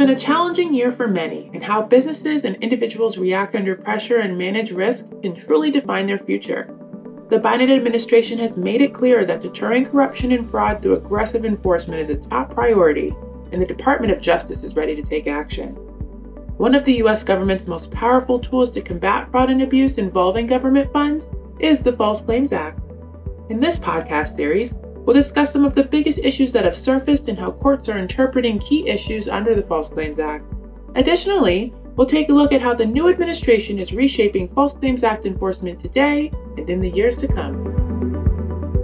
been a challenging year for many, and how businesses and individuals react under pressure and manage risk can truly define their future. The Biden administration has made it clear that deterring corruption and fraud through aggressive enforcement is a top priority, and the Department of Justice is ready to take action. One of the U.S. government's most powerful tools to combat fraud and abuse involving government funds is the False Claims Act. In this podcast series, we'll discuss some of the biggest issues that have surfaced and how courts are interpreting key issues under the False Claims Act. Additionally, we'll take a look at how the new administration is reshaping False Claims Act enforcement today and in the years to come.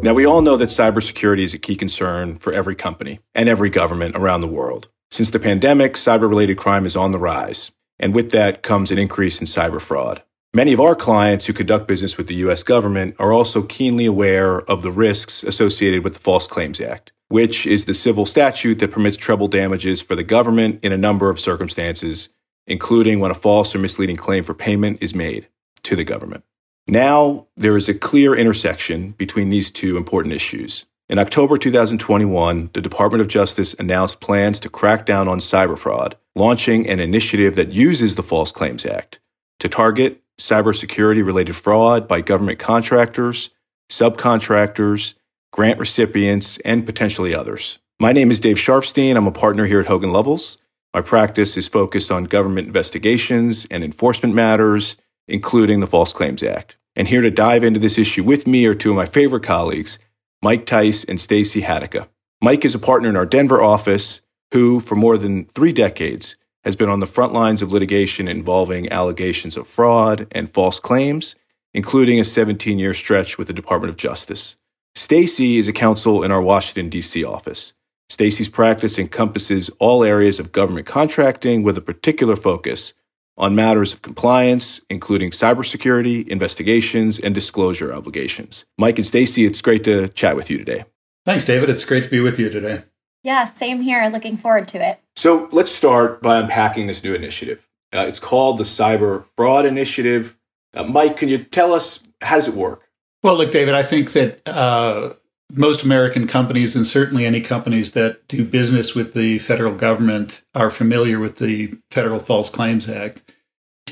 Now, we all know that cybersecurity is a key concern for every company and every government around the world. Since the pandemic, cyber related crime is on the rise, and with that comes an increase in cyber fraud. Many of our clients who conduct business with the U.S. government are also keenly aware of the risks associated with the False Claims Act, which is the civil statute that permits treble damages for the government in a number of circumstances, including when a false or misleading claim for payment is made to the government. Now, there is a clear intersection between these two important issues. In October 2021, the Department of Justice announced plans to crack down on cyber fraud, launching an initiative that uses the False Claims Act to target cybersecurity related fraud by government contractors, subcontractors, grant recipients, and potentially others. My name is Dave Sharfstein. I'm a partner here at Hogan Lovells. My practice is focused on government investigations and enforcement matters, including the False Claims Act. And here to dive into this issue with me are two of my favorite colleagues, Mike Theis and Stacy Hadeka. Mike is a partner in our Denver office who, for more than three decades, has been on the front lines of litigation involving allegations of fraud and false claims, including a 17 year stretch with the Department of Justice. Stacy is a counsel in our Washington, D.C. office. Stacy's practice encompasses all areas of government contracting with a particular focus on matters of compliance, including cybersecurity, investigations, and disclosure obligations. Mike and Stacy, it's great to chat with you today. Thanks, David. It's great to be with you today. Yeah, same here. Looking forward to it. So let's start by unpacking this new initiative. Uh, it's called the Cyber Fraud Initiative. Uh, Mike, can you tell us how does it work? Well, look, David, I think that uh, most American companies, and certainly any companies that do business with the federal government, are familiar with the Federal False Claims Act.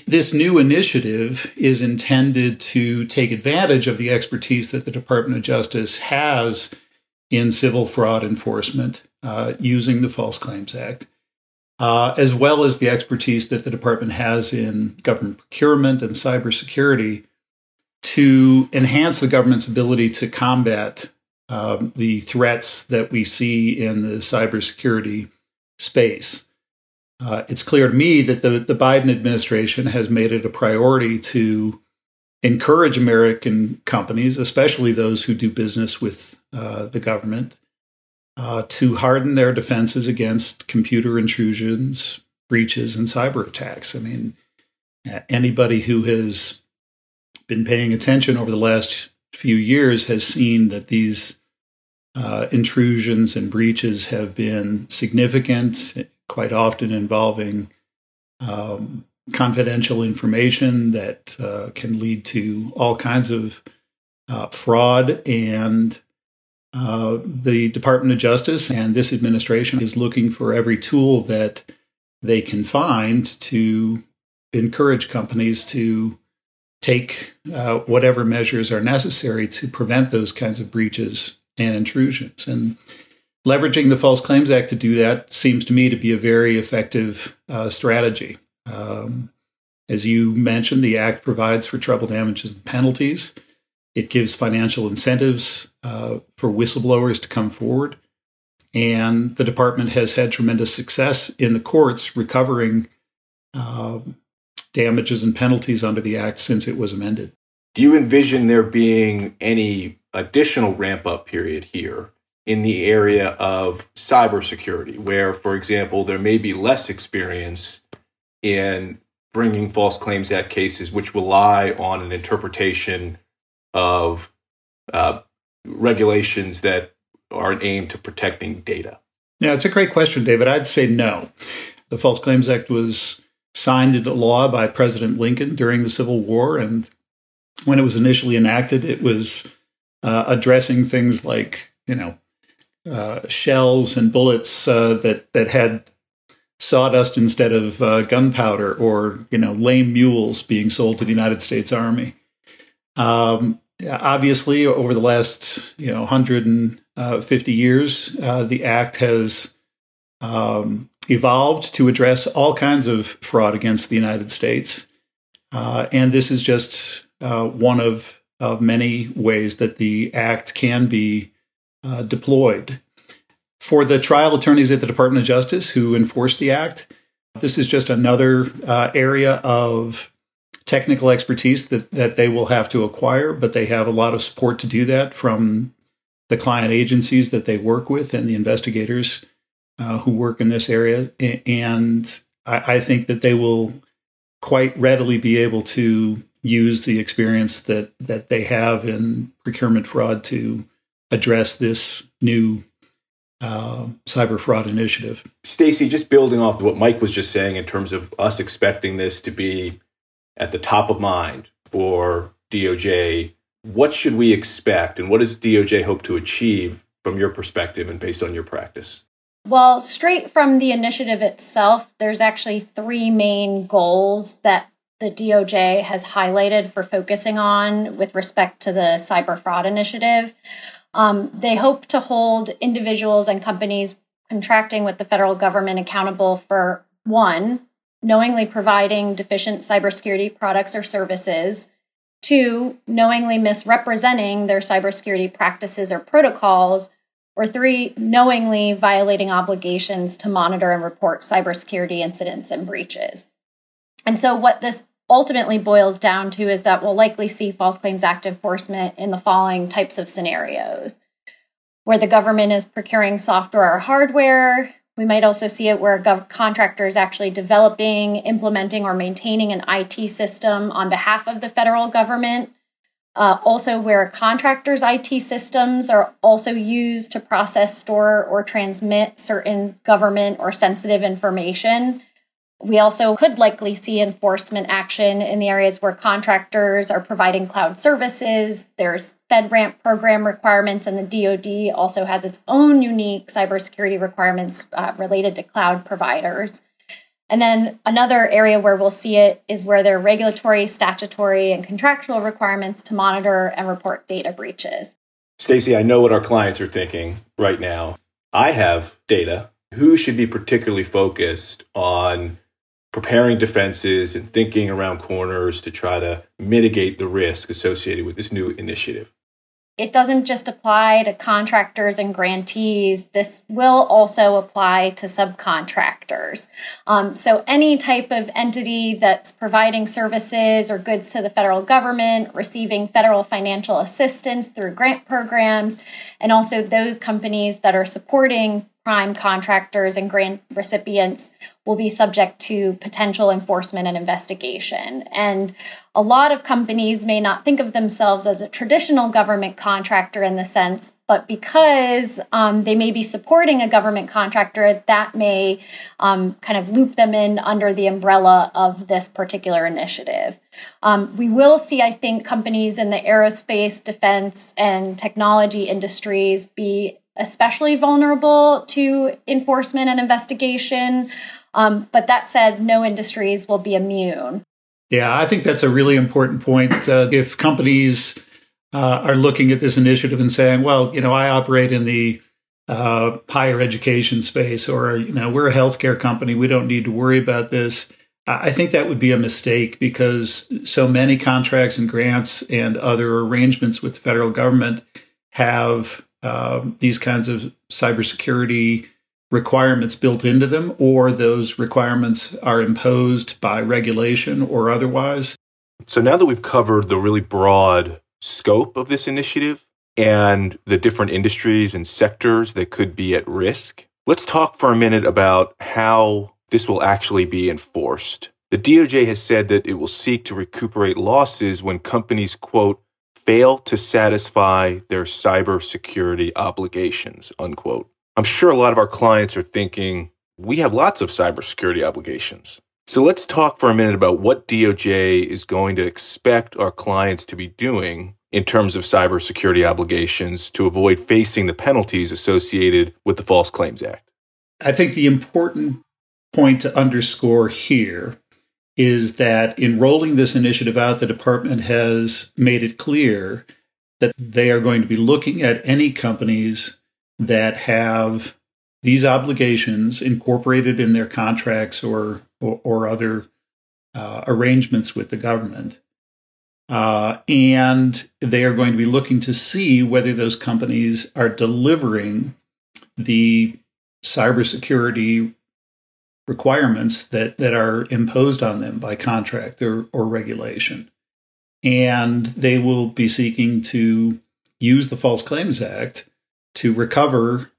This new initiative is intended to take advantage of the expertise that the Department of Justice has in civil fraud enforcement uh, using the False Claims Act, uh, as well as the expertise that the department has in government procurement and cybersecurity to enhance the government's ability to combat um, the threats that we see in the cybersecurity space. Uh, it's clear to me that the, the Biden administration has made it a priority to encourage American companies, especially those who do business with uh, the government, uh, to harden their defenses against computer intrusions, breaches, and cyber attacks. I mean, anybody who has been paying attention over the last few years has seen that these uh, intrusions and breaches have been significant, quite often involving um, confidential information that uh, can lead to all kinds of uh, fraud. And uh, the Department of Justice and this administration is looking for every tool that they can find to encourage companies to take uh, whatever measures are necessary to prevent those kinds of breaches and intrusions. And leveraging the False Claims Act to do that seems to me to be a very effective uh, strategy. Um, as you mentioned, the Act provides for treble damages and penalties. It gives financial incentives uh, for whistleblowers to come forward. And the department has had tremendous success in the courts recovering uh, damages and penalties under the Act since it was amended. Do you envision there being any additional ramp up period here in the area of cybersecurity, where, for example, there may be less experience in bringing false claims act cases which rely on an interpretation of uh, regulations that are aimed to protecting data? Yeah, it's a great question, David. I'd say no. The False Claims Act was signed into law by President Lincoln during the Civil War, and when it was initially enacted, it was uh, addressing things like you know uh, shells and bullets uh, that that had sawdust instead of uh, gunpowder or you know lame mules being sold to the United States Army. Um, obviously, over the last you know 150 uh, years, uh, the act has um, evolved to address all kinds of fraud against the United States, uh, and this is just uh, one of of many ways that the act can be uh, deployed. For the trial attorneys at the Department of Justice who enforce the act, this is just another uh, area of technical expertise that, that they will have to acquire, but they have a lot of support to do that from the client agencies that they work with and the investigators uh, who work in this area. And I, I think that they will quite readily be able to use the experience that that they have in procurement fraud to address this new uh, cyber fraud initiative. Stacy, just building off of what Mike was just saying in terms of us expecting this to be at the top of mind for DOJ, what should we expect, and what does DOJ hope to achieve from your perspective and based on your practice? Well, straight from the initiative itself, there's actually three main goals that the DOJ has highlighted for focusing on with respect to the cyber fraud initiative. Um, they hope to hold individuals and companies contracting with the federal government accountable for one, knowingly providing deficient cybersecurity products or services, two, knowingly misrepresenting their cybersecurity practices or protocols, or three, knowingly violating obligations to monitor and report cybersecurity incidents and breaches. And so, what this ultimately boils down to is that we'll likely see False Claims Act enforcement in the following types of scenarios where the government is procuring software or hardware. We might also see it where a gov- contractor is actually developing, implementing, or maintaining an IT system on behalf of the federal government. Uh, also, where contractors' IT systems are also used to process, store, or transmit certain government or sensitive information. We also could likely see enforcement action in the areas where contractors are providing cloud services. There's FedRAMP program requirements, and the DoD also has its own unique cybersecurity requirements uh, related to cloud providers. And then another area where we'll see it is where there are regulatory, statutory, and contractual requirements to monitor and report data breaches. Stacy, I know what our clients are thinking right now. I have data. Who should be particularly focused on preparing defenses and thinking around corners to try to mitigate the risk associated with this new initiative? It doesn't just apply to contractors and grantees. This will also apply to subcontractors. Um, so, any type of entity that's providing services or goods to the federal government, receiving federal financial assistance through grant programs, and also those companies that are supporting prime contractors and grant recipients will be subject to potential enforcement and investigation. And a lot of companies may not think of themselves as a traditional government contractor in the sense, but because um, they may be supporting a government contractor, that may um, kind of loop them in under the umbrella of this particular initiative. Um, we will see, I think, companies in the aerospace, defense, and technology industries be especially vulnerable to enforcement and investigation. Um, but that said, no industries will be immune. Yeah, I think that's a really important point. Uh, if companies uh, are looking at this initiative and saying, well, you know, I operate in the uh, higher education space, or, you know, we're a healthcare company, we don't need to worry about this. I think that would be a mistake because so many contracts and grants and other arrangements with the federal government have um, these kinds of cybersecurity requirements built into them, or those requirements are imposed by regulation or otherwise. So now that we've covered the really broad scope of this initiative and the different industries and sectors that could be at risk, let's talk for a minute about how this will actually be enforced. The DOJ has said that it will seek to recuperate losses when companies, quote, fail to satisfy their cybersecurity obligations, unquote. I'm sure a lot of our clients are thinking, we have lots of cybersecurity obligations. So let's talk for a minute about what DOJ is going to expect our clients to be doing in terms of cybersecurity obligations to avoid facing the penalties associated with the False Claims Act. I think the important point to underscore here is that in rolling this initiative out, the department has made it clear that they are going to be looking at any companies that have these obligations incorporated in their contracts or or, or other uh, arrangements with the government. Uh, and they are going to be looking to see whether those companies are delivering the cybersecurity requirements that, that are imposed on them by contract or, or regulation. And they will be seeking to use the False Claims Act to recover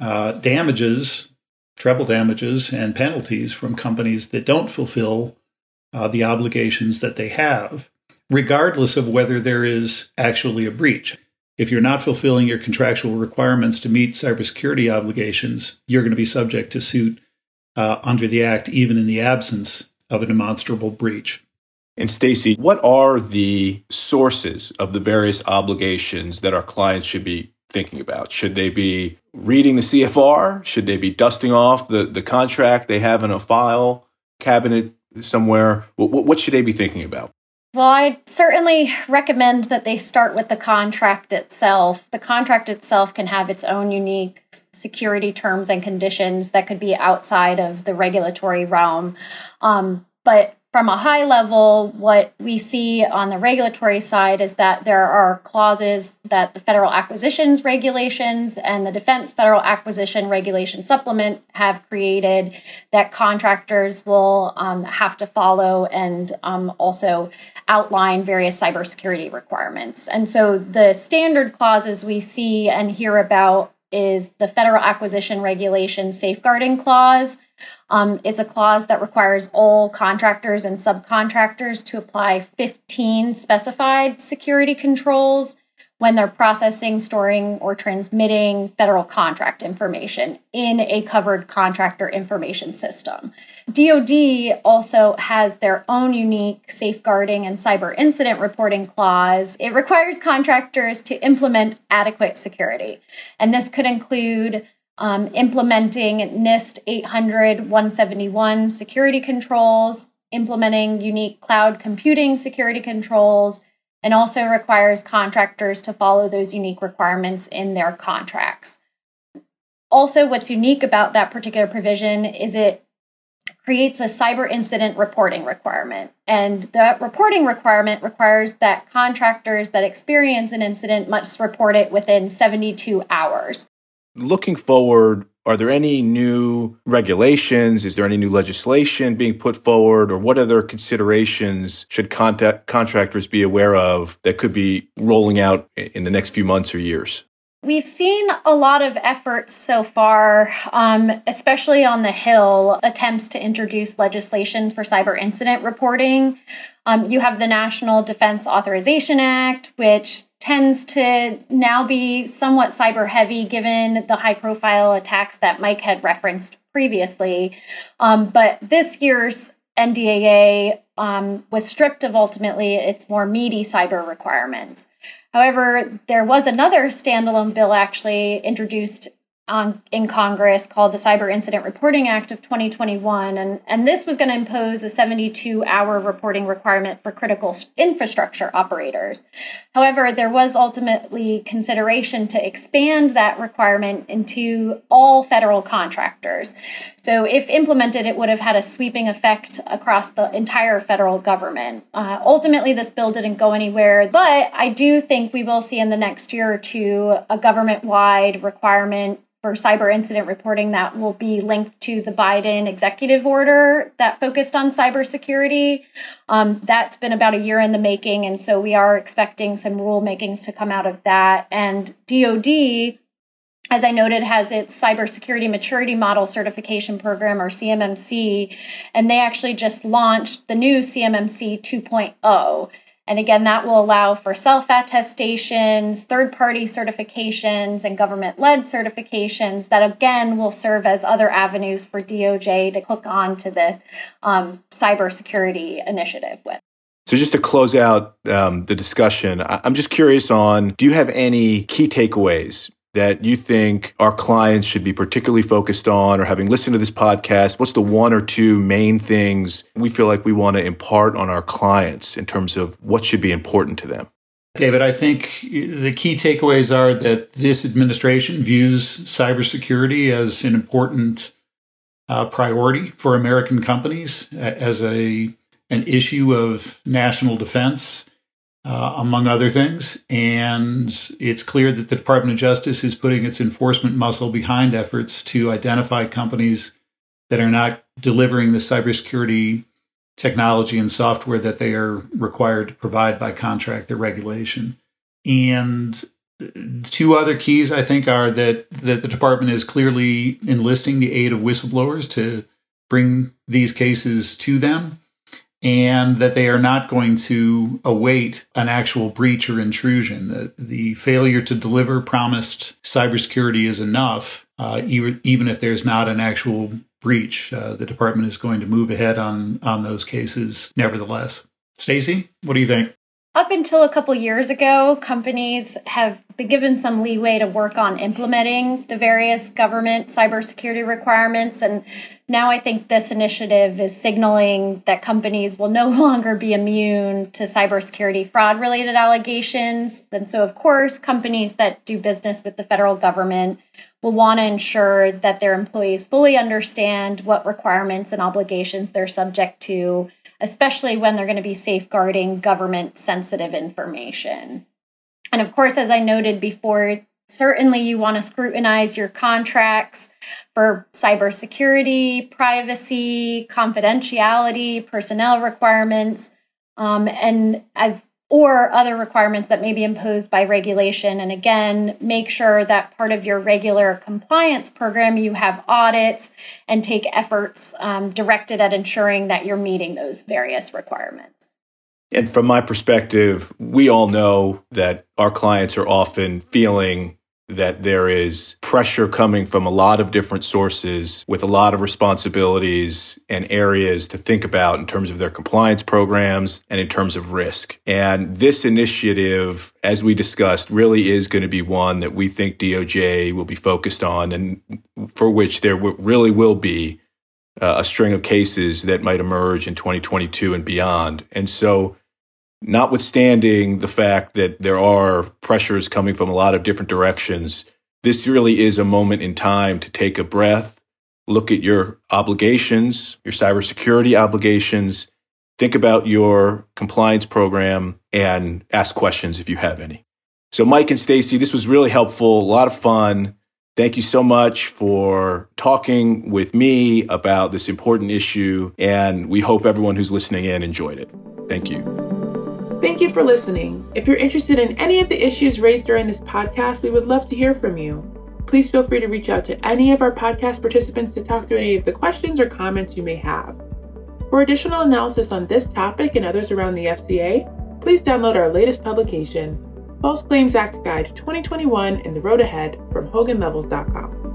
uh, damages, treble damages, and penalties from companies that don't fulfill uh, the obligations that they have, regardless of whether there is actually a breach. If you're not fulfilling your contractual requirements to meet cybersecurity obligations, you're going to be subject to suit uh, under the Act, even in the absence of a demonstrable breach. And Stacy, what are the sources of the various obligations that our clients should be thinking about? Should they be reading the CFR? Should they be dusting off the, the contract they have in a file cabinet somewhere? What, what should they be thinking about? Well, I certainly recommend that they start with the contract itself. The contract itself can have its own unique security terms and conditions that could be outside of the regulatory realm. Um, but from a high level, what we see on the regulatory side is that there are clauses that the federal acquisitions regulations and the defense federal acquisition regulation supplement have created that contractors will um, have to follow and um, also outline various cybersecurity requirements. And so the standard clauses we see and hear about is the federal acquisition regulation safeguarding clause um, it's a clause that requires all contractors and subcontractors to apply 15 specified security controls when they're processing, storing, or transmitting federal contract information in a covered contractor information system. DoD also has their own unique safeguarding and cyber incident reporting clause. It requires contractors to implement adequate security, and this could include um, implementing NIST 800 171 security controls, implementing unique cloud computing security controls, and also requires contractors to follow those unique requirements in their contracts. Also, what's unique about that particular provision is it creates a cyber incident reporting requirement. And that reporting requirement requires that contractors that experience an incident must report it within 72 hours. Looking forward, are there any new regulations? Is there any new legislation being put forward? Or what other considerations should contact contractors be aware of that could be rolling out in the next few months or years? We've seen a lot of efforts so far, um, especially on the Hill, attempts to introduce legislation for cyber incident reporting. Um, you have the National Defense Authorization Act, which tends to now be somewhat cyber heavy given the high profile attacks that Mike had referenced previously. Um, but this year's NDAA um, was stripped of ultimately its more meaty cyber requirements. However, there was another standalone bill actually introduced on, in Congress called the Cyber Incident Reporting Act of 2021. And, and this was going to impose a 72 hour reporting requirement for critical infrastructure operators. However, there was ultimately consideration to expand that requirement into all federal contractors. So, if implemented, it would have had a sweeping effect across the entire federal government. Uh, ultimately, this bill didn't go anywhere, but I do think we will see in the next year or two a government wide requirement for cyber incident reporting that will be linked to the Biden executive order that focused on cybersecurity. Um, that's been about a year in the making, and so we are expecting some rulemakings to come out of that. And DoD, as I noted, has its cybersecurity maturity model certification program or CMMC, and they actually just launched the new CMMC 2.0. And again, that will allow for self attestations, third party certifications, and government led certifications that again will serve as other avenues for DOJ to hook on to the um, cybersecurity initiative with. So, just to close out um, the discussion, I'm just curious on do you have any key takeaways that you think our clients should be particularly focused on or having listened to this podcast? What's the one or two main things we feel like we want to impart on our clients in terms of what should be important to them? David, I think the key takeaways are that this administration views cybersecurity as an important uh, priority for American companies as a an issue of national defense, uh, among other things. And it's clear that the Department of Justice is putting its enforcement muscle behind efforts to identify companies that are not delivering the cybersecurity technology and software that they are required to provide by contract or regulation. And two other keys I think are that that the department is clearly enlisting the aid of whistleblowers to bring these cases to them and that they are not going to await an actual breach or intrusion. The, the failure to deliver promised cybersecurity is enough, uh, even, if there's not an actual breach. Uh, the department is going to move ahead on, on those cases nevertheless. Stacy, what do you think? Up until a couple years ago, companies have been given some leeway to work on implementing the various government cybersecurity requirements. And now I think this initiative is signaling that companies will no longer be immune to cybersecurity fraud related allegations. And so, of course, companies that do business with the federal government will want to ensure that their employees fully understand what requirements and obligations they're subject to especially when they're going to be safeguarding government sensitive information. And of course, as I noted before, certainly you want to scrutinize your contracts for cybersecurity, privacy, confidentiality, personnel requirements. Um, and as or other requirements that may be imposed by regulation. And again, make sure that part of your regular compliance program you have audits and take efforts um, directed at ensuring that you're meeting those various requirements. And from my perspective, we all know that our clients are often feeling that there is pressure coming from a lot of different sources with a lot of responsibilities and areas to think about in terms of their compliance programs and in terms of risk. And this initiative, as we discussed, really is going to be one that we think DOJ will be focused on and for which there really will be uh, a string of cases that might emerge in 2022 and beyond. And so notwithstanding the fact that there are pressures coming from a lot of different directions, this really is a moment in time to take a breath, look at your obligations, your cybersecurity obligations, think about your compliance program, and ask questions if you have any. So, Mike and Stacy, this was really helpful, a lot of fun. Thank you so much for talking with me about this important issue, and we hope everyone who's listening in enjoyed it. Thank you. Thank you for listening. If you're interested in any of the issues raised during this podcast, we would love to hear from you. Please feel free to reach out to any of our podcast participants to talk through any of the questions or comments you may have. For additional analysis on this topic and others around the FCA, please download our latest publication, False Claims Act Guide 2021 and the Road Ahead from HoganLovells.com.